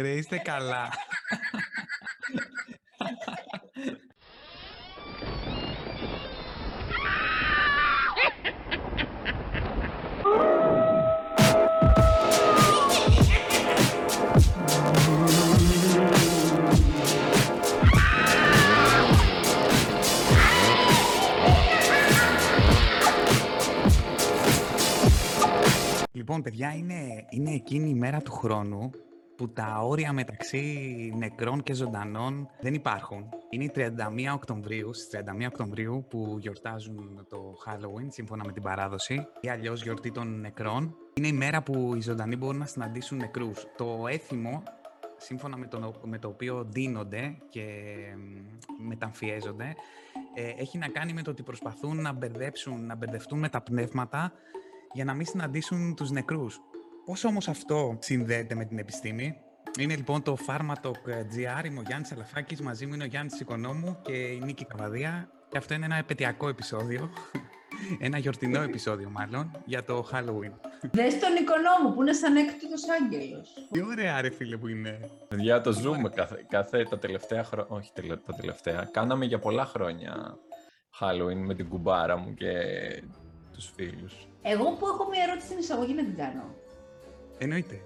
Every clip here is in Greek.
Ρε, είστε καλά. Λοιπόν, παιδιά, είναι, είναι εκείνη η μέρα του χρόνου που τα όρια μεταξύ νεκρών και ζωντανών δεν υπάρχουν. Είναι η 31 Οκτωβρίου, στις 31 Οκτωβρίου που γιορτάζουν το Halloween σύμφωνα με την παράδοση ή αλλιώς γιορτή των νεκρών. Είναι η μέρα που οι ζωντανοί μπορούν να συναντήσουν νεκρούς. Το έθιμο σύμφωνα με το, με το οποίο δίνονται και μεταμφιέζονται, ε, έχει να κάνει με το ότι προσπαθούν να μπερδέψουν, να μπερδευτούν με τα πνεύματα για να μην συναντήσουν τους νεκρούς. Πώς όμως αυτό συνδέεται με την επιστήμη; Είναι λοιπόν το Pharmatalk.gr, είμαι ο Γιάννης Αλαφάκης, μαζί μου είναι ο Γιάννης Οικονόμου και η Νίκη Καβαδία και αυτό είναι ένα επαιτειακό επεισόδιο, ένα γιορτινό επεισόδιο μάλλον, για το Halloween. Δες τον Οικονόμου που είναι σαν έκτοτος άγγελος. Τι ωραία ρε φίλε που είναι. Για το ζούμε κάθε, κάθε τα τελευταία χρόνια, όχι τα τελευταία, κάναμε για πολλά χρόνια Halloween με την κουμπάρα μου και τους φίλους. Εγώ που έχω μια ερώτηση στην εισαγωγή να την κάνω. Εννοείται.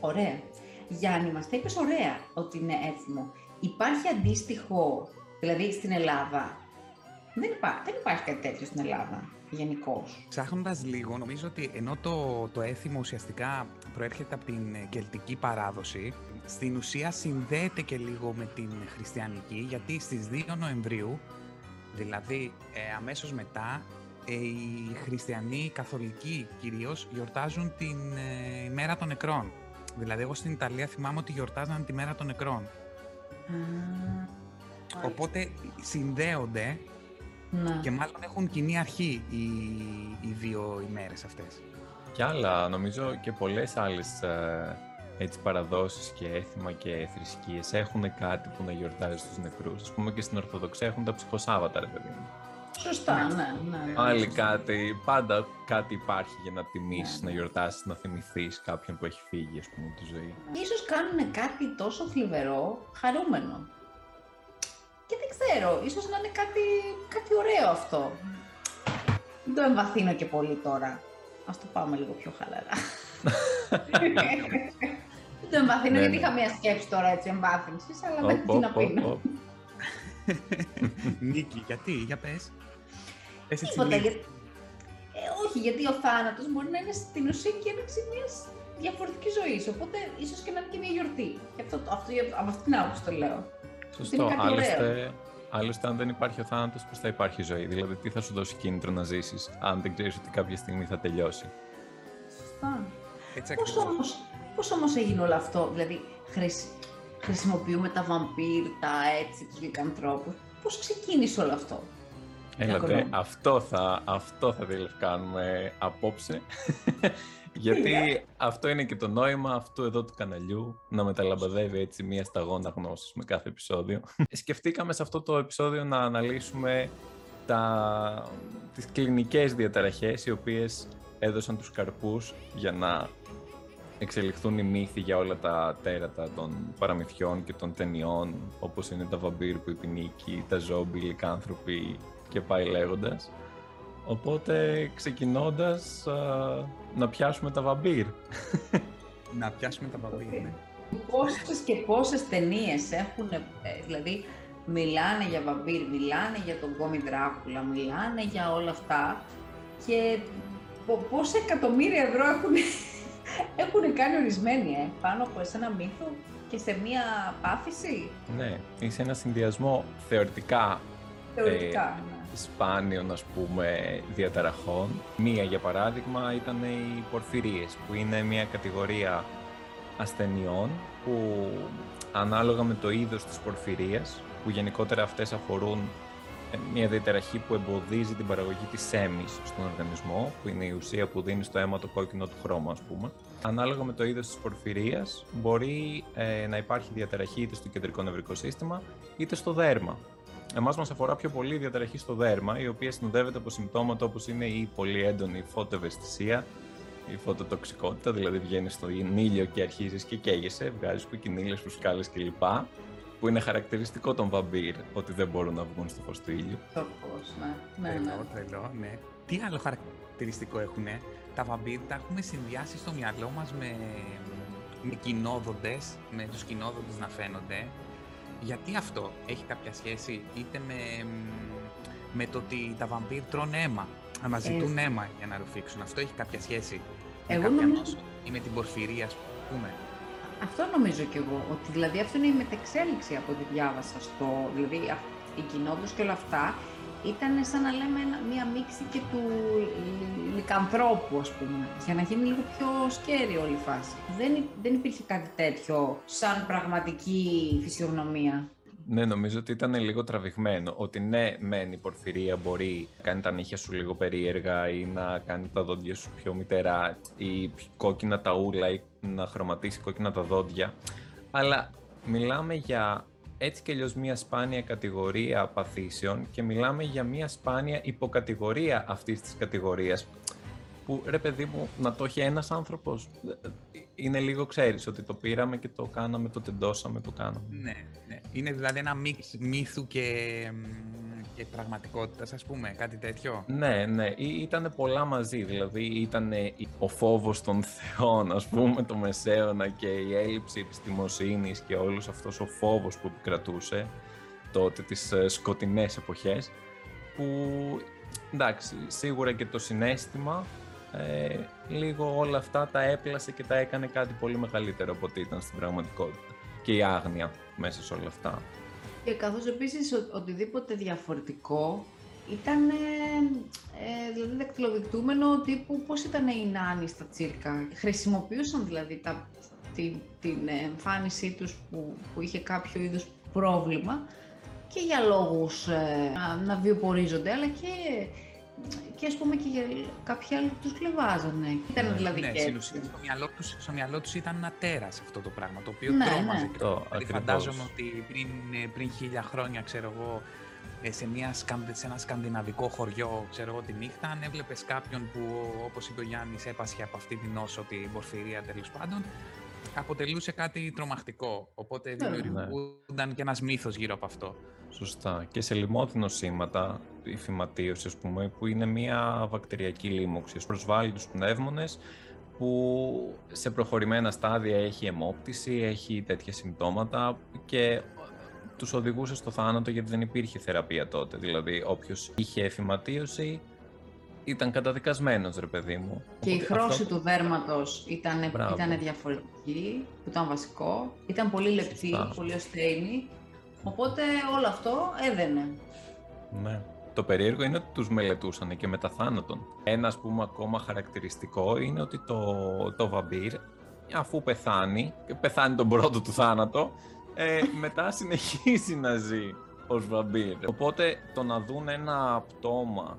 Ωραία. Γιάννη, μας τα είπες ωραία ότι είναι έθιμο. Υπάρχει αντίστοιχο, δηλαδή στην Ελλάδα. Δεν, υπά, δεν υπάρχει κάτι τέτοιο στην Ελλάδα, γενικώς. Ψάχνοντας λίγο, νομίζω ότι ενώ το, το έθιμο ουσιαστικά προέρχεται από την κελτική παράδοση, στην ουσία συνδέεται και λίγο με την χριστιανική, γιατί στις 2 Νοεμβρίου, δηλαδή ε, αμέσως μετά, ε, οι χριστιανοί, οι καθολικοί κυρίως, γιορτάζουν την ε, ημέρα των νεκρών. Δηλαδή, εγώ στην Ιταλία θυμάμαι ότι γιορτάζαν τη μέρα των νεκρών. Οπότε συνδέονται Να. και μάλλον έχουν κοινή αρχή οι, οι δύο ημέρες αυτές. Και άλλα, νομίζω και πολλές άλλες ε, έτσι, παραδόσεις και έθιμα και θρησκείες έχουν κάτι που να γιορτάζει στους νεκρούς. Ας πούμε και στην Ορθοδοξία έχουν τα ψυχοσάββατα, ρε παιδί μου. Σωστά, ναι, ναι. ναι. Άλλοι κάτι, πάντα κάτι υπάρχει για να τιμήσεις, Ναι. να γιορτάσεις, να θυμηθείς κάποιον που έχει φύγει, ας πούμε, από τη ζωή. Ίσως κάνουν κάτι τόσο θλιβερό, χαρούμενο. Και δεν ξέρω, ίσως να είναι κάτι, κάτι ωραίο αυτό. Δεν το εμβαθύνω και πολύ τώρα. Ας το πάμε λίγο πιο χαλαρά. Δεν το εμβαθύνω Ναι, γιατί ναι. είχα μια σκέψη τώρα έτσι εμβάθυνσης, αλλά δεν Οπ, τι να οπ, πίνω. οπ, οπ. Νίκη, γιατί, για πες. Πες έτσι Τίποτα, λίγο. για... ε, όχι, γιατί ο θάνατος μπορεί να είναι στην ουσία και έναρξη μιας διαφορετικής ζωής, οπότε ίσως και να είναι και μια γιορτή. Και αυτό, αυτό, από αυτή την άποψη το λέω. Σωστό. Είναι κάτι Άλλωστε, άλλωστε, αν δεν υπάρχει ο θάνατος, πώς θα υπάρχει ζωή; Δηλαδή, τι θα σου δώσει κίνητρο να ζήσεις, αν δεν ξέρεις ότι κάποια στιγμή θα τελειώσει; Σωστά. Έτσι Πώς ακριβώς. όμως, πώς όμως έγινε όλο αυτό, δηλαδή χρησι- χρησιμοποιούμε τα βαμπύρ, τα έτσι, τους λικανθρώπους. Πώς ξεκίνησε όλο αυτό; Έλατε, Εύκολο. αυτό θα, αυτό θα διελευκάνουμε απόψε. Γιατί αυτό είναι και το νόημα αυτού εδώ του καναλιού, να μεταλαμπαδεύει έτσι μία σταγόνα γνώσης με κάθε επεισόδιο. Σκεφτήκαμε σε αυτό το επεισόδιο να αναλύσουμε τα, τις κλινικές διαταραχές οι οποίες έδωσαν τους καρπούς για να εξελιχθούν οι μύθοι για όλα τα τέρατα των παραμυθιών και των ταινιών όπως είναι τα βαμπύρ που υπηνίκη, τα ζόμπι, οι λικάνθρωποι και πάει λέγοντας. Οπότε ξεκινώντας α, να πιάσουμε τα βαμπύρ. Να πιάσουμε τα βαμπύρ, ναι. Πόσες και πόσες ταινίες έχουν, ε, δηλαδή μιλάνε για βαμπύρ, μιλάνε για τον κόμι Δράκουλα, μιλάνε για όλα αυτά και πο- πόσα εκατομμύρια ευρώ έχουν, έχουν κάνει ορισμένοι ε, πάνω από ένα μύθο και σε μία πάθηση, Ναι, είσαι ένα συνδυασμό θεωρητικά θεωρητικά. ναι. σπάνιων ας πούμε διαταραχών. Μία για παράδειγμα ήταν οι πορφυρίες που είναι μια κατηγορία ασθενειών που ανάλογα με το είδος της πορφυρίας που γενικότερα αυτές αφορούν ε, μια διαταραχή που εμποδίζει την παραγωγή της έμης στον οργανισμό που είναι η ουσία που δίνει στο αίμα το κόκκινο του χρώμα ας πούμε. Ανάλογα με το είδος της πορφυρίας μπορεί ε, να υπάρχει διαταραχή είτε στο κεντρικό νευρικό σύστημα είτε στο δέρμα. Εμάς μας αφορά πιο πολύ η διαταραχή στο δέρμα, η οποία συνοδεύεται από συμπτώματα όπως είναι η πολύ έντονη φωτοευαισθησία, η φωτοτοξικότητα, δηλαδή βγαίνεις στο ήλιο και αρχίζεις και καίγεσαι, βγάζεις κοκκινίλες, φουσκάλες κλπ. Που είναι χαρακτηριστικό των βαμπύρ, ότι δεν μπορούν να βγουν στο φως του ήλιου. Το φως, ναι. ναι, ναι. Τρελό, τρελό, ναι. Τι άλλο χαρακτηριστικό έχουνε; Τα βαμπύρ τα έχουμε συνδυάσει στο μυαλό μας με, με κοινόδοντες, με τους κοινόδοντες να φαίνονται. Γιατί αυτό έχει κάποια σχέση είτε με, με το ότι τα βαμπύρ τρώνε αίμα, αναζητούν Ε, αίμα για να ρουφήξουν. Αυτό έχει κάποια σχέση με Εγώ κάποια νομίζω- νόσο ή με την πορφυρία, ας πούμε. Αυτό νομίζω κι εγώ, ότι δηλαδή αυτό είναι η μετεξέλιξη από ό,τι διάβασα στο, δηλαδή α- η κοινότητα και όλα αυτά ήταν σαν να λέμε ένα- μία μίξη και του λι- λικανθρώπου ας πούμε, για να γίνει λίγο πιο σκέρι όλη η φάση. Δεν, υ- δεν υπήρχε κάτι τέτοιο σαν πραγματική φυσιογνωμία. Ναι, νομίζω ότι ήταν λίγο τραβηγμένο. Ότι ναι, μεν η πορφυρία μπορεί να κάνει τα νύχια σου λίγο περίεργα ή να κάνει τα δόντια σου πιο μητερά ή πιο κόκκινα τα ούλα ή να χρωματίσει κόκκινα τα δόντια. Αλλά μιλάμε για έτσι και αλλιώς μια σπάνια κατηγορία παθήσεων και μιλάμε για μια σπάνια υποκατηγορία αυτής της κατηγορίας που ρε παιδί μου να το έχει ένας άνθρωπος ε, είναι λίγο ξέρεις ότι το πήραμε και το κάναμε, το τεντώσαμε, το κάναμε. Ναι, ναι. Είναι δηλαδή ένα μίξ μύθου και, μ, και πραγματικότητας, ας πούμε, κάτι τέτοιο. Ναι, ναι, ήταν πολλά μαζί. Δηλαδή ήταν ο φόβος των θεών, ας πούμε, το μεσαίωνα και η έλλειψη επιστημοσύνης και όλος αυτός ο φόβος που επικρατούσε τότε τις ε, σκοτεινές εποχές που εντάξει, σίγουρα και το συνέστημα ε, λίγο όλα αυτά τα έπλασε και τα έκανε κάτι πολύ μεγαλύτερο από ό,τι ήταν στην πραγματικότητα. Και η άγνοια μέσα σε όλα αυτά. Και καθώς επίσης ο- οτιδήποτε διαφορετικό ήταν ε, ε, δηλαδή δακτυλοδεικτούμενο τύπου πώς ήταν οι νάνοι στα τσίρκα; Χρησιμοποιούσαν δηλαδή τα, την, την εμφάνισή τους που, που είχε κάποιο είδους πρόβλημα και για λόγους ε, να, να βιοπορίζονται αλλά και, και ας πούμε και για κάποιοι άλλοι τους κλεβάζανε. Ήταν δηλαδή ναι, και στην έτσι. ουσία στο μυαλό, τους, στο μυαλό τους ήταν ένα τέρας αυτό το πράγμα, το οποίο Ναι, τρόμαζε. ναι. και Το, Δηλαδή ακριβώς. φαντάζομαι ότι πριν, ε, πριν χίλια χρόνια, ξέρω εγώ, ε, σε, μια, σκανδ- σε ένα σκανδιναβικό χωριό, ξέρω εγώ, τη νύχτα, αν έβλεπες κάποιον που, όπως είπε ο Γιάννης, έπασχε από αυτή την νόσο, την πορφυρία τέλος πάντων, αποτελούσε κάτι τρομακτικό. Οπότε Ναι, ναι. δημιουργούνταν και ένας μύθος γύρω από αυτό. Σωστά. Και σε λιμόδινο σήματα, η φυματίωση, ας πούμε, που είναι μια βακτεριακή λίμωξη, προσβάλλει τους πνεύμονες που σε προχωρημένα στάδια έχει αιμόπτηση, έχει τέτοια συμπτώματα και τους οδηγούσε στο θάνατο γιατί δεν υπήρχε θεραπεία τότε. Δηλαδή, όποιος είχε φυματίωση ήταν καταδικασμένος, ρε παιδί μου. Και η Οπότε χρώση αυτό- του δέρματος ήταν, Μπράβο. ήταν διαφορετική, που ήταν βασικό. Ήταν πολύ λεπτή, Σωστά. πολύ οστέινη. Οπότε όλο αυτό έδαινε. Ναι. Το περίεργο είναι ότι τους μελετούσαν και μετά θάνατον. Ένα, ας πούμε, ακόμα χαρακτηριστικό είναι ότι το, το βαμπύρ, αφού πεθάνει, και πεθάνει τον πρώτο του θάνατο, ε, μετά συνεχίζει να ζει ως βαμπύρ. Οπότε το να δουν ένα πτώμα,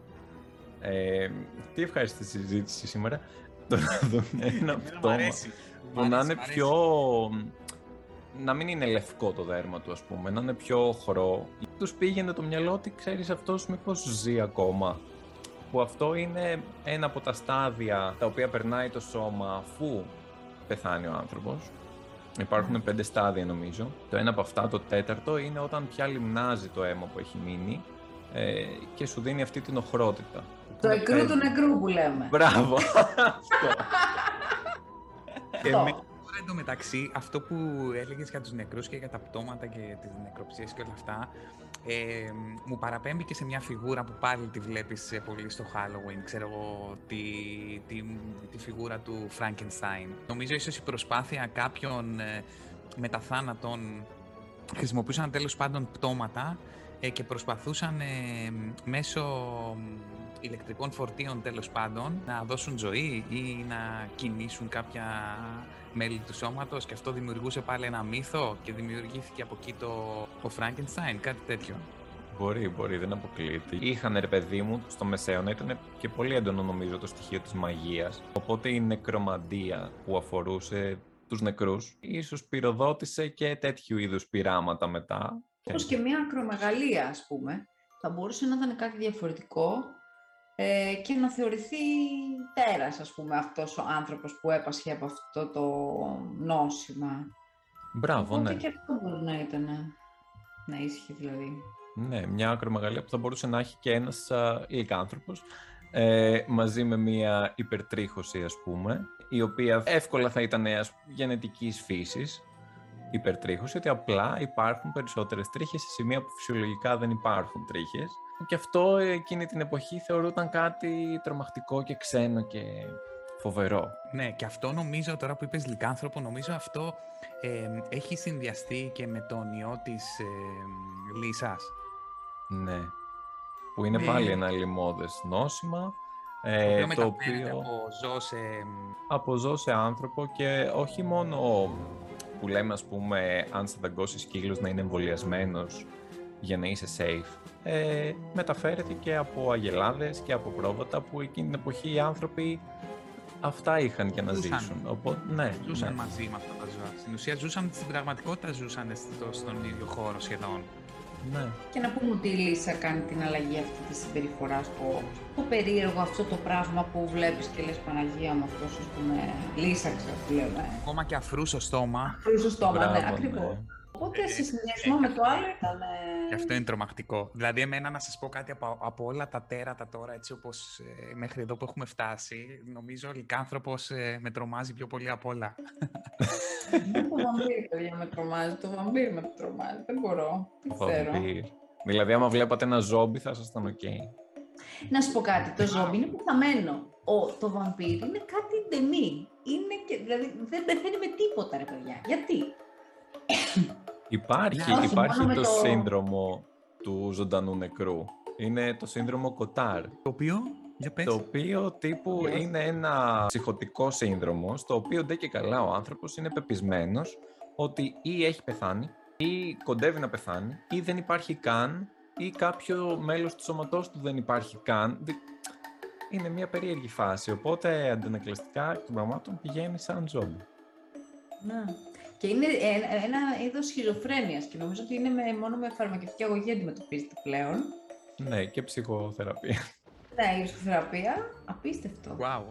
ε, τι ευχάριστη συζήτηση σήμερα, το να δουν ένα Εμένα μου πτώμα αρέσει. που Μ' να αρέσει, είναι μ' αρέσει. πιο... να μην είναι λευκό το δέρμα του, ας πούμε, να είναι πιο χρό. Τους πήγαινε το μυαλό ότι ξέρεις αυτός μήπως ζει ακόμα. Που αυτό είναι ένα από τα στάδια τα οποία περνάει το σώμα αφού πεθάνει ο άνθρωπος. Υπάρχουν πέντε στάδια νομίζω. Το ένα από αυτά, το τέταρτο, είναι όταν πια λιμνάζει το αίμα που έχει μείνει ε, και σου δίνει αυτή την οχρότητα. Το Είναι εκρού του πέντε. νεκρού που λέμε. Μπράβο! Αυτό. Και Αυτό. με, τώρα εντωμεταξύ, αυτό που έλεγες για τους νεκρούς και για τα πτώματα και τις νεκροψίες και όλα αυτά, ε, μου παραπέμπει και σε μια φιγούρα που πάλι τη βλέπεις ε, πολύ στο Halloween, ξέρω εγώ, τη, τη, τη φιγούρα του Frankenstein. Νομίζω ίσως η προσπάθεια κάποιων ε, μεταθάνατων χρησιμοποιούσαν τέλος πάντων πτώματα ε, και προσπαθούσαν ε, μέσω μ, ηλεκτρικών φορτίων τέλος πάντων να δώσουν ζωή ή να κινήσουν κάποια μέλη του σώματος και αυτό δημιουργούσε πάλι ένα μύθο και δημιουργήθηκε από εκεί το ο Frankenstein, κάτι τέτοιο. Μπορεί, μπορεί, δεν αποκλείεται. Είχαν ρε παιδί μου στο Μεσαίωνα, ήταν και πολύ έντονο νομίζω το στοιχείο της μαγείας. Οπότε η νεκρομαντία που αφορούσε τους νεκρούς, ίσως πυροδότησε και τέτοιου είδους πειράματα μετά. Όπως και μια ακρομεγαλία, ας πούμε, θα μπορούσε να ήταν κάτι διαφορετικό ε, και να θεωρηθεί τέρας, ας πούμε, αυτός ο άνθρωπος που έπασχε από αυτό το νόσημα. Μπράβο, Οπότε ναι. και αυτό μπορεί να ήταν, να ίσχυε δηλαδή. Ναι, μια ακρομεγαλία που θα μπορούσε να έχει και ένας α, λυκάνθρωπος ε, μαζί με μια υπερτρίχωση ας πούμε η οποία εύκολα θα ήταν ας, γενετικής φύσης υπερτρίχωση ότι απλά υπάρχουν περισσότερες τρίχες σε σημεία που φυσιολογικά δεν υπάρχουν τρίχες και αυτό εκείνη την εποχή θεωρούταν κάτι τρομακτικό και ξένο και φοβερό. Ναι, και αυτό νομίζω τώρα που είπες λικάνθρωπο, νομίζω αυτό ε, έχει συνδυαστεί και με τον ιό της ε, Λύσας. Ναι. Που είναι Ναι. πάλι ένα λιμώδες νόσημα το ε, οποίο το μεταφέρεται οποίο... από ζώο σε... από ζώο σε άνθρωπο και όχι μόνο που λέμε ας πούμε αν σε δαγκώσεις κύκλος να είναι εμβολιασμένος για να είσαι safe. Ε, μεταφέρεται και από αγελάδες και από πρόβατα που εκείνη την εποχή οι άνθρωποι αυτά είχαν για να Ζούσαν. ζήσουν. Οπότε, ναι, Ζούσαν ναι. μαζί με αυτά τα ζώα. Στην ουσία ζούσαν, στην πραγματικότητα ζούσαν στο, στον ίδιο χώρο σχεδόν. Ναι. Και να πούμε ότι η Λύσα κάνει την αλλαγή αυτή της συμπεριφοράς, το, το περίεργο αυτό το πράγμα που βλέπεις και λες Παναγία μου αυτός, ας πούμε, Λύσα ξέρω που λέμε. Ακόμα και αφρού στο στόμα. Αφρού στο στόμα, ναι, Μπράβο, ακριβώς. ναι. Οπότε Ε, σε συνδυασμό με το άλλο ήταν... Και αυτό είναι τρομακτικό. Δηλαδή, εμένα να σας πω κάτι από, από όλα τα τέρατα τώρα, έτσι όπως ε, μέχρι εδώ που έχουμε φτάσει, νομίζω ο λυκάνθρωπος ε, με τρομάζει πιο πολύ απ' όλα. το βαμπίρ, παιδιά, με τρομάζει. Το βαμπίρ με τρομάζει. Δεν μπορώ. Δεν ξέρω. Βαμπίρ. Δηλαδή, άμα βλέπατε ένα ζόμπι θα ήσασταν οκ. Να σου πω κάτι. Το ζόμπι είναι πεθαμένο. Ο, το βαμπίρ είναι κάτι ντεμί. Είναι και, δηλαδή δεν πεθαίνει με τίποτα, ρε παιδιά. Γιατί; Υπάρχει, Όχι, υπάρχει μόνο το, με το- σύνδρομο του ζωντανού νεκρού. Είναι το σύνδρομο Κοτάρ. Το οποίο, για πες. Το οποίο τύπου Για. είναι ένα ψυχοτικό σύνδρομο, στο οποίο ντε και καλά ο άνθρωπος είναι πεπισμένος ότι ή έχει πεθάνει, ή κοντεύει να πεθάνει, ή δεν υπάρχει καν, ή κάποιο μέλος του σώματός του δεν υπάρχει καν. Δη- Είναι μια περίεργη φάση, οπότε αντανακλαστικά εκ των πραγμάτων πηγαίνει σαν ζόμπι. Ναι. Και είναι ένα, ένα είδος σχιζοφρένειας και νομίζω ότι είναι με, μόνο με φαρμακευτική αγωγή αντιμετωπίζεται πλέον. Ναι, και ψυχοθεραπεία. Ναι, η ψυχοθεραπεία, απίστευτο. Wow.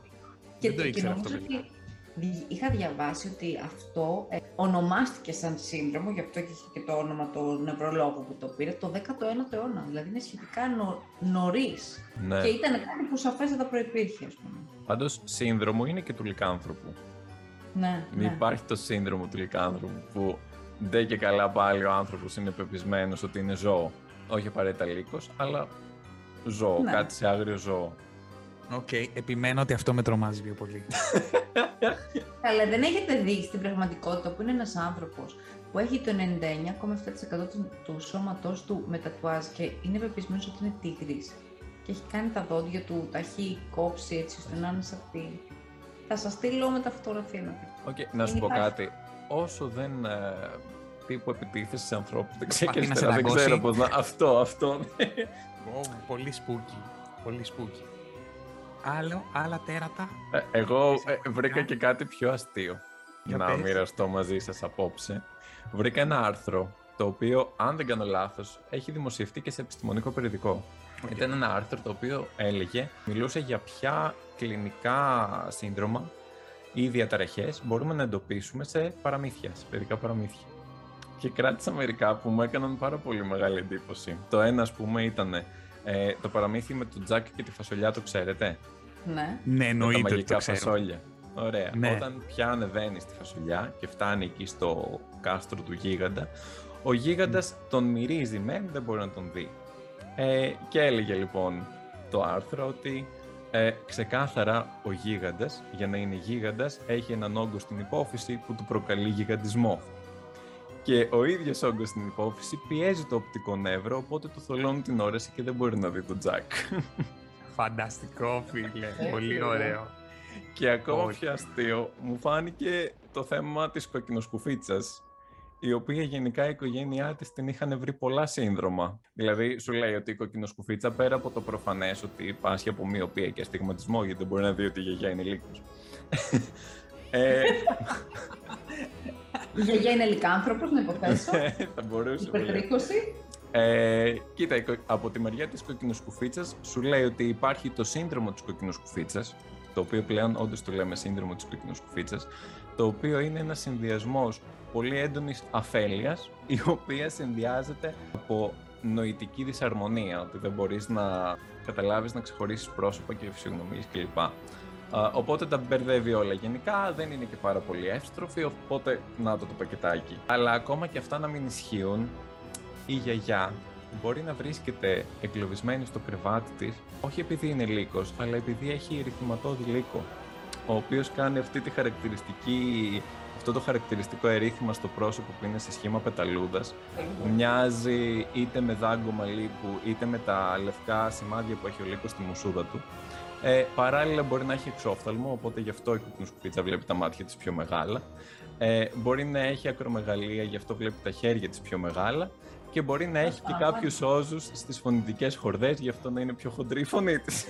Και, Δεν το και ήξερα νομίζω αυτό, παιδιά. ότι δι- είχα διαβάσει ότι αυτό ε, ονομάστηκε σαν σύνδρομο, γι' αυτό και είχε και το όνομα του νευρολόγου που το πήρε, το 19ο αιώνα. Δηλαδή είναι σχετικά νο, νωρίς. ναι. Και ήταν κάτι που σαφέστατα προϋπήρχε, ας πούμε. Πάντως, σύνδρομο είναι και του λικάνθρωπου. Ναι, Μην ναι. υπάρχει το σύνδρομο του λυκάνθρωπου που ντε και καλά πάλι ο άνθρωπος είναι πεπεισμένος ότι είναι ζώο. Όχι απαραίτητα λύκος, αλλά ζώο, Ναι. κάτι σε άγριο ζώο. Οκ, επιμένω ότι αυτό με τρομάζει πιο πολύ. Αλλά δεν έχετε δει στην πραγματικότητα που είναι ένας άνθρωπος που έχει το 99,7% του, του σώματός του με τατουάζ και είναι πεπεισμένος ότι είναι τίγρης και έχει κάνει τα δόντια του, τα έχει κόψει έτσι ώστε να είναι σαν τίγρη. Θα σας στείλω με τα φωτογραφία να δείτε. Οκ, να σου Είναι πω υπάρχει. κάτι. Όσο δεν ε, τύπου επιτίθεσαι σε ανθρώπους, δεν ξέρω και Προσπαθεί να αριστερά, σε δεν δαγκώσει. ξέρω πώς να... Αυτό, αυτό. Ω, πολύ spooky. Πολύ spooky. Άλλο, άλλα τέρατα. Ε, Εγώ Είσαι ε, βρήκα και κάτι πιο αστείο Για να πες. μοιραστώ μαζί σας απόψε. Βρήκα ένα άρθρο, το οποίο, αν δεν κάνω λάθος, έχει δημοσιευτεί και σε επιστημονικό περιοδικό. Οκ. Ήταν ένα άρθρο το οποίο έλεγε, μιλούσε για ποια κλινικά σύνδρομα ή διαταραχές μπορούμε να εντοπίσουμε σε παραμύθια, σε παιδικά παραμύθια. Και κράτησα μερικά που μου έκαναν πάρα πολύ μεγάλη εντύπωση. Το ένα, ας πούμε, ήταν ε, το παραμύθι με τον Τζακ και τη φασολιά, το ξέρετε; Ναι. Ναι, Με τα εννοείται ότι το μαγικά ξέρω. φασόλια. Ωραία. Ναι. Όταν πια ανεβαίνει στη φασολιά και φτάνει εκεί στο κάστρο του γίγαντα, ο γίγαντας τον μυρίζει μεν, δεν μπορεί να τον δει. Ε, και έλεγε λοιπόν το άρθρο ότι ε, ξεκάθαρα ο γίγαντας, για να είναι γίγαντας, έχει έναν όγκο στην υπόφυση που του προκαλεί γιγαντισμό. Και ο ίδιος όγκος στην υπόφυση πιέζει το οπτικό νεύρο, οπότε του θολώνει την όρεση και δεν μπορεί να δει τον Τζακ. Φανταστικό, φίλε. Ε, πολύ φίλε. ωραίο. Και ακόμα Όχι. πιο αστείο, μου φάνηκε το θέμα της κοκκινοσκουφίτσας, η οποία γενικά η οικογένειά της την είχαν βρει πολλά σύνδρομα. Δηλαδή, σου λέει ότι η κοκκινοσκουφίτσα πέρα από το προφανές ότι πάσχει από μοιοπία και αστιγματισμό, γιατί δεν μπορεί να δει ότι η γιαγιά είναι λύκος. ε, Η γιαγιά είναι λικάνθρωπος, να υποθέσω. θα μπορούσε. βέβαια. Υπερτρίκωση. Ε, κοίτα, από τη μεριά της κοκκινοσκουφίτσας σου λέει ότι υπάρχει το σύνδρομο της κοκκινοσκουφίτσας, το οποίο πλέον όντως το λέμε σύνδρομο της κοκκινοσκουφίτσας, το οποίο είναι ένας συνδυασμός πολύ έντονης αφέλειας, η οποία συνδυάζεται από νοητική δυσαρμονία, ότι δεν μπορείς να καταλάβεις να ξεχωρίσεις πρόσωπα και φυσιογνωμίες κλπ. Οπότε τα μπερδεύει όλα. Γενικά δεν είναι και πάρα πολύ εύστροφη, οπότε να το το πακετάκι. Αλλά ακόμα και αυτά να μην ισχύουν, η γιαγιά μπορεί να βρίσκεται εγκλωβισμένη στο κρεβάτι της, όχι επειδή είναι λύκος, αλλά επειδή έχει ρυθματόδη λύκο, ο οποίος κάνει αυτή τη χαρακτηριστική αυτό το χαρακτηριστικό ερήθημα στο πρόσωπο που είναι σε σχήμα πεταλούδας μοιάζει είτε με δάγκωμα λύκου είτε με τα λευκά σημάδια που έχει ο λύκος στη μουσούδα του. Ε, παράλληλα μπορεί να έχει εξόφθαλμο, οπότε γι' αυτό η κουκνουσκουφίτσα βλέπει τα μάτια της πιο μεγάλα. Ε, μπορεί να έχει ακρομεγαλία, γι' αυτό βλέπει τα χέρια της πιο μεγάλα και μπορεί να έχει και κάποιους όζους στις φωνητικές χορδές, γι' αυτό να είναι πιο χοντρή η φωνή της.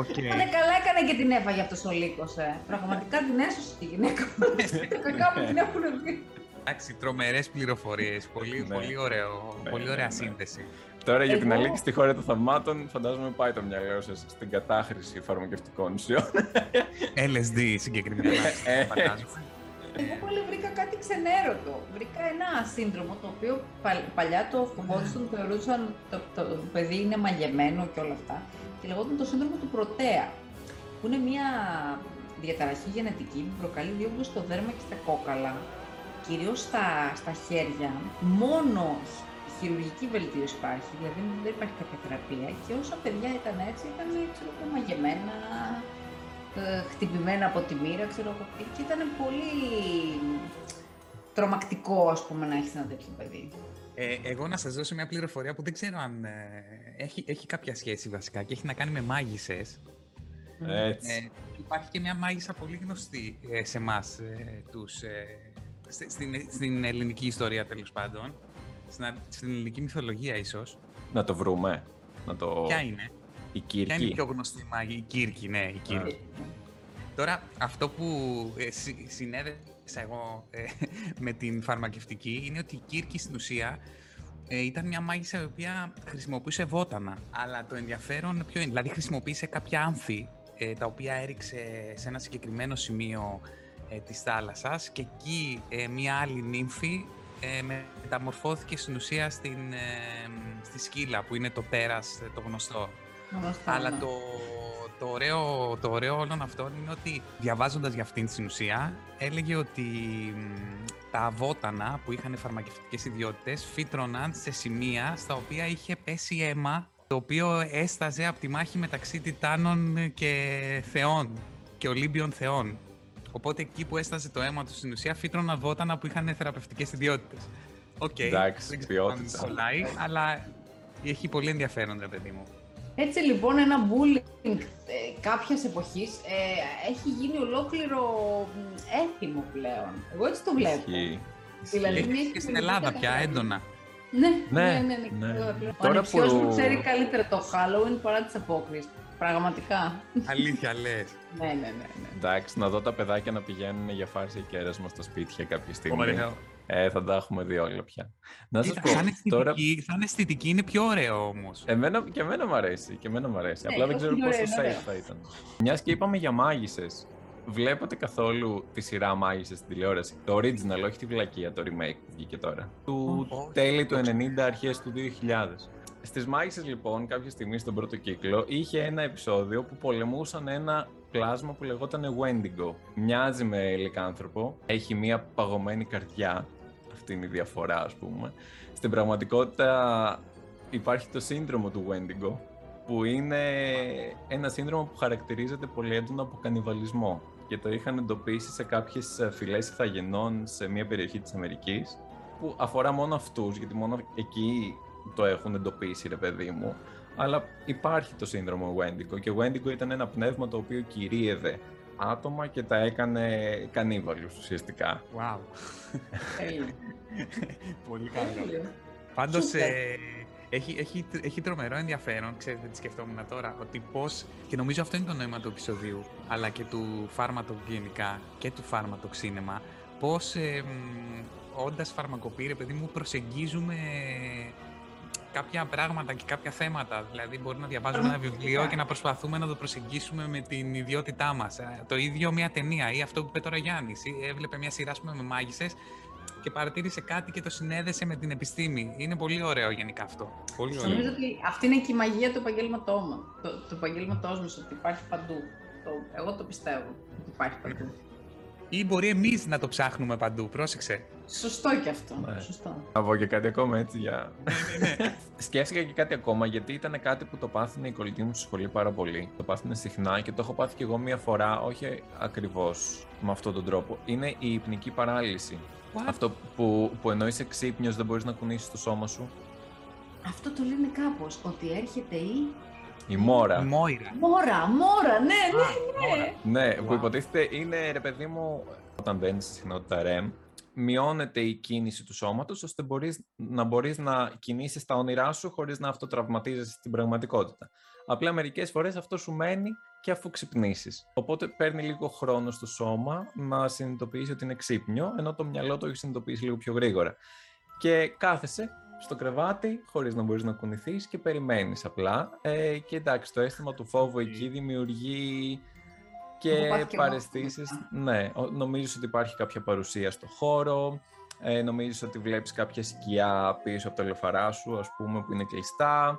Okay. Ναι, καλά έκανε και την έφαγε αυτός ο λύκος. Ε. Πραγματικά την έσωσε τη γυναίκα μου. Κάπου την έχουν βγει. Εντάξει, τρομερές πληροφορίες. Πολύ, ναι. πολύ, ωραίο, ναι, πολύ ωραία ναι, σύνδεση. Τώρα για την αλήκη στη χώρα των θαυμάτων, φαντάζομαι πάει το μυαλό σας στην κατάχρηση φαρμακευτικών ουσιών. LSD συγκεκριμένα. Ε, φαντάζομαι. Εγώ πάλι βρήκα κάτι ξενέρωτο. Βρήκα ένα σύνδρομο το οποίο παλιά το φοβόντουσαν, θεωρούσαν το, το, το παιδί είναι μαγεμένο και όλα αυτά. Και λεγόταν το σύνδρομο του πρωτέα. Που είναι μια διαταραχή γενετική που προκαλεί δύο στο δέρμα και στα κόκαλα. Κυρίως στα, στα χέρια. Μόνο χειρουργική βελτίωση υπάρχει, δηλαδή δεν υπάρχει κάποια θεραπεία. Και όσα παιδιά ήταν έτσι, ήταν ξέρω, μαγεμένα, ε, χτυπημένα από τη μοίρα, ξέρω εγώ. Και ήταν πολύ τρομακτικό, ας πούμε, να έχεις ένα τέτοιο παιδί. Ε, εγώ να σας δώσω μια πληροφορία που δεν ξέρω αν ε, έχει, έχει κάποια σχέση βασικά και έχει να κάνει με μάγισσες. Έτσι. Ε, υπάρχει και μια μάγισσα πολύ γνωστή ε, σε εμάς τους, στην, στην ελληνική ιστορία τέλος πάντων, στην, στην ελληνική μυθολογία ίσως. Να το βρούμε. Να το... Ποια είναι; Η Κύρκη. Ποια είναι η πιο γνωστή μάγη, η Κύρκη, ναι, η Κύρκη. Τώρα, αυτό που ε, συνέδεσα εγώ ε, με την φαρμακευτική είναι ότι η Κύρκη στην ουσία ε, ήταν μια μάγισσα η οποία χρησιμοποιούσε βότανα. Αλλά το ενδιαφέρον ποιο είναι, δηλαδή χρησιμοποίησε κάποια άνθη ε, τα οποία έριξε σε ένα συγκεκριμένο σημείο ε, της θάλασσας και εκεί ε, μια άλλη νύμφη μεταμορφώθηκε στην ουσία στην, στη σκύλα που είναι το τέρας το γνωστό. Αλλά το, το, ωραίο, το ωραίο όλων αυτών είναι ότι διαβάζοντας για αυτήν την ουσία έλεγε ότι τα βότανα που είχαν φαρμακευτικές ιδιότητες φύτρωναν σε σημεία στα οποία είχε πέσει αίμα το οποίο έσταζε από τη μάχη μεταξύ Τιτάνων και θεών και Ολύμπιων θεών. Οπότε εκεί που έσταζε το αίμα του στην ουσία φύτρωναν βότανα που είχαν θεραπευτικές ιδιότητες. OK, okay, Εντάξει, ποιότητα. αλλά έχει πολύ ενδιαφέρον, ρε παιδί μου. Έτσι λοιπόν ένα bullying ε, κάποιας εποχής ε, έχει γίνει ολόκληρο έθιμο πλέον. Εγώ έτσι το βλέπω. Δηλαδή, και στην Ελλάδα πια έντονα. Ναι, ναι, ναι. ναι, ναι. ναι. Τώρα που... μου ξέρει καλύτερα το Halloween παρά τις απόκριες. Πραγματικά. Αλήθεια λες. ναι, ναι, ναι, ναι. Εντάξει, να δω τα παιδάκια να πηγαίνουν για φάρση και έρασμα στα σπίτια κάποια στιγμή. Ε, θα τα έχουμε δει όλα πια. Να σας πω, σαν τώρα... Σαν αισθητική είναι πιο ωραίο όμως. Εμένα, και εμένα μου αρέσει, και εμένα μου αρέσει. Απλά δεν ξέρω πόσο safe θα ήταν. Μιας και είπαμε για μάγισσες, βλέπατε καθόλου τη σειρά μάγισσες στην τηλεόραση; Το original, όχι τη βλακεία, το remake που βγήκε τώρα. Του τέλη του 90, αρχές του 2000. Στις μάγισσες λοιπόν, κάποια στιγμή στον πρώτο κύκλο, είχε ένα επεισόδιο που πολεμούσαν ένα πλάσμα που λεγόταν Wendigo. Μοιάζει με λικάνθρωπο, έχει μία παγωμένη καρδιά αυτή είναι η διαφορά ας πούμε. Στην πραγματικότητα υπάρχει το σύνδρομο του Wendigo, που είναι ένα σύνδρομο που χαρακτηρίζεται πολύ έντονα από κανιβαλισμό και το είχαν εντοπίσει σε κάποιες ε, φυλές ηθαγενών σε μια περιοχή της Αμερικής που αφορά μόνο αυτούς, γιατί μόνο εκεί το έχουν εντοπίσει ρε παιδί μου αλλά υπάρχει το σύνδρομο Wendigo και ο Wendigo ήταν ένα πνεύμα το οποίο κυρίευε άτομα και τα έκανε κανίβαλους ουσιαστικά. Wow. Πολύ καλό. Πάντως, ε, έχει, έχει, έχει τρομερό ενδιαφέρον, ξέρετε τι σκεφτόμουν τώρα, ότι πώς, και νομίζω αυτό είναι το νόημα του επεισοδίου, αλλά και του φάρματο γενικά και του φάρματο ξύνεμα, πώς ε, όντας φαρμακοποιεί, παιδί μου, προσεγγίζουμε κάποια πράγματα και κάποια θέματα. Δηλαδή, μπορεί να διαβάζουμε ένα βιβλίο και να προσπαθούμε να το προσεγγίσουμε με την ιδιότητά μας. Το ίδιο μια ταινία ή αυτό που είπε τώρα Γιάννης. Έβλεπε μια σειρά πούμε, με μάγισσες και παρατήρησε κάτι και το συνέδεσε με την επιστήμη. Είναι πολύ ωραίο γενικά αυτό. Πολύ ωραίο. Νομίζω ότι αυτή είναι και η μαγεία του επαγγέλματός μας. Το, το επαγγέλματός μας, ότι υπάρχει παντού. Το, εγώ το πιστεύω ότι υπάρχει παντού. Ή μπορεί εμείς να το ψάχνουμε παντού, πρόσεξε. Σωστό και αυτό. Ναι. Σωστό. Θα πω και κάτι ακόμα έτσι για. Ναι, ναι, ναι. Σκέφτηκα και κάτι ακόμα γιατί ήταν κάτι που το πάθαινε η κολλητή μου στη σχολή πάρα πολύ. Το πάθαινε συχνά και το έχω πάθει κι εγώ μία φορά, όχι ακριβώς με αυτόν τον τρόπο. Είναι η υπνική παράλυση. Αυτό που, που ενώ είσαι ξύπνιο δεν μπορείς να κουνήσεις το σώμα σου. Αυτό το λένε κάπως. Ότι έρχεται η. Η μόρα. Η μόιρα. Μόρα, μόρα, ναι, ναι, ναι. Ναι, που υποτίθεται είναι ρε παιδί μου, όταν μπαίνεις στη συχνότητα REM, μειώνεται η κίνηση του σώματος, ώστε μπορείς, να μπορείς να κινήσεις τα όνειρά σου χωρίς να αυτοτραυματίζεσαι στην πραγματικότητα. Απλά μερικές φορές αυτό σου μένει και αφού ξυπνήσεις. Οπότε παίρνει λίγο χρόνο στο σώμα να συνειδητοποιήσει ότι είναι ξύπνιο, ενώ το μυαλό το έχει συνειδητοποιήσει λίγο πιο γρήγορα. Και κάθεσαι στο κρεβάτι, χωρίς να μπορείς να κουνηθείς και περιμένεις απλά. Ε, και εντάξει, το αίσθημα του φόβου εκεί δημιουργεί και παρεστήσεις. Ναι, νομίζεις ότι υπάρχει κάποια παρουσία στο χώρο, ε, νομίζεις ότι βλέπεις κάποια σκιά πίσω από το λεφαρά σου, ας πούμε, που είναι κλειστά,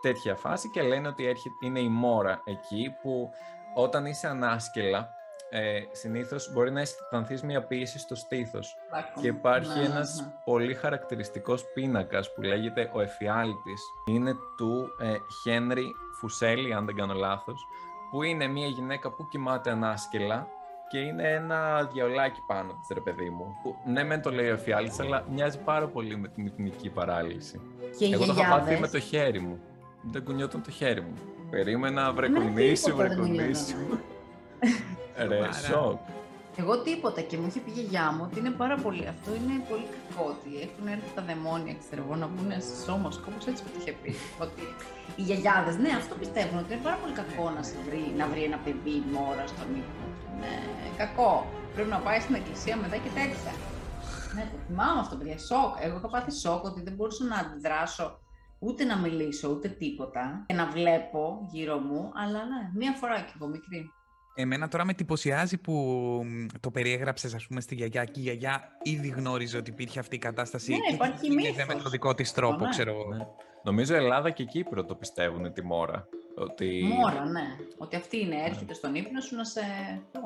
τέτοια φάση και λένε ότι έρχεται, είναι η μόρα εκεί που όταν είσαι ανάσκελα, ε, συνήθως μπορεί να αισθανθείς μια πίεση στο στήθος και υπάρχει ναι, ένας ναι. πολύ χαρακτηριστικός πίνακας που λέγεται ο εφιάλτης. Είναι του ε, Χένρι Φουσέλη, αν δεν κάνω λάθος, που είναι μια γυναίκα που κοιμάται ανάσκελα και είναι ένα διαολάκι πάνω της, ρε παιδί μου. Που, ναι, μεν το λέει ο εφιάλτης, αλλά μοιάζει πάρα πολύ με την υπνική παράλυση. Και Εγώ το είχα πάθει με το χέρι μου. Δεν κουνιόταν το χέρι μου. Περίμενα, βρε κουνήσει, βρε κουνήσει. Ρε, σοκ. Εγώ τίποτα και μου είχε πει η γιαγιά μου ότι είναι πάρα πολύ. Αυτό είναι πολύ κακό. Ότι έχουν έρθει τα δαιμόνια, ξέρω εγώ, να μπουν στο σώμα σου. Κάπως έτσι μου είχε πει. Ότι οι γιαγιάδες, ναι, αυτό πιστεύουν ότι είναι πάρα πολύ κακό να, σε βρει, να βρει ένα παιδί μόρα στον ύπνο. Ναι, κακό. Πρέπει να πάει στην εκκλησία μετά και τέτοια. Ναι, το θυμάμαι αυτό, παιδιά. Σοκ. Εγώ είχα πάθει σοκ ότι δεν μπορούσα να αντιδράσω ούτε να μιλήσω, ούτε τίποτα. Και να βλέπω γύρω μου, αλλά ναι, μία φορά και εγώ μικρή. Εμένα τώρα με εντυπωσιάζει που το περιέγραψες, ας πούμε, στη γιαγιά και η γιαγιά ήδη γνώριζε ότι υπήρχε αυτή η κατάσταση. Ναι, και υπάρχει μύθος. με τον δικό της τρόπο, ναι. ξέρω ναι. Νομίζω Ελλάδα και Κύπρο το πιστεύουν τη μόρα. Ότι... Μόρα, ναι. Ότι αυτή είναι, έρχεται στον ύπνο σου να σε,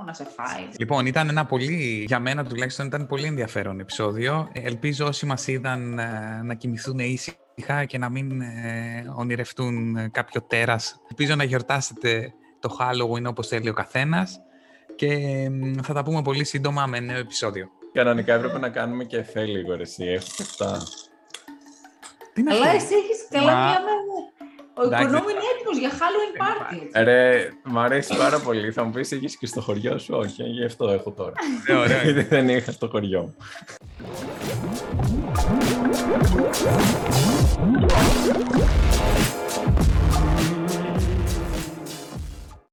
να σε φάει. Λοιπόν, ήταν ένα πολύ, για μένα τουλάχιστον, ήταν πολύ ενδιαφέρον επεισόδιο. Ελπίζω όσοι μας είδαν ε, να κοιμηθούν ήσυχα και να μην ε, ονειρευτούν ε, κάποιο τέρας. Ελπίζω να γιορτάσετε το Halloween όπως θέλει ο καθένας και θα τα πούμε πολύ σύντομα με νέο επεισόδιο. Κανονικά έπρεπε να κάνουμε και εφέ λίγο ρε εσύ, έχουμε αυτά. Αλλά εσύ έχεις καλά μια Ο οικονόμου είναι έτοιμος για Halloween party. Ρε, μ' αρέσει πάρα πολύ. Θα μου πεις έχεις και στο χωριό σου, όχι, γι' αυτό έχω τώρα. Ναι, ωραία. Γιατί δεν είχα στο χωριό μου.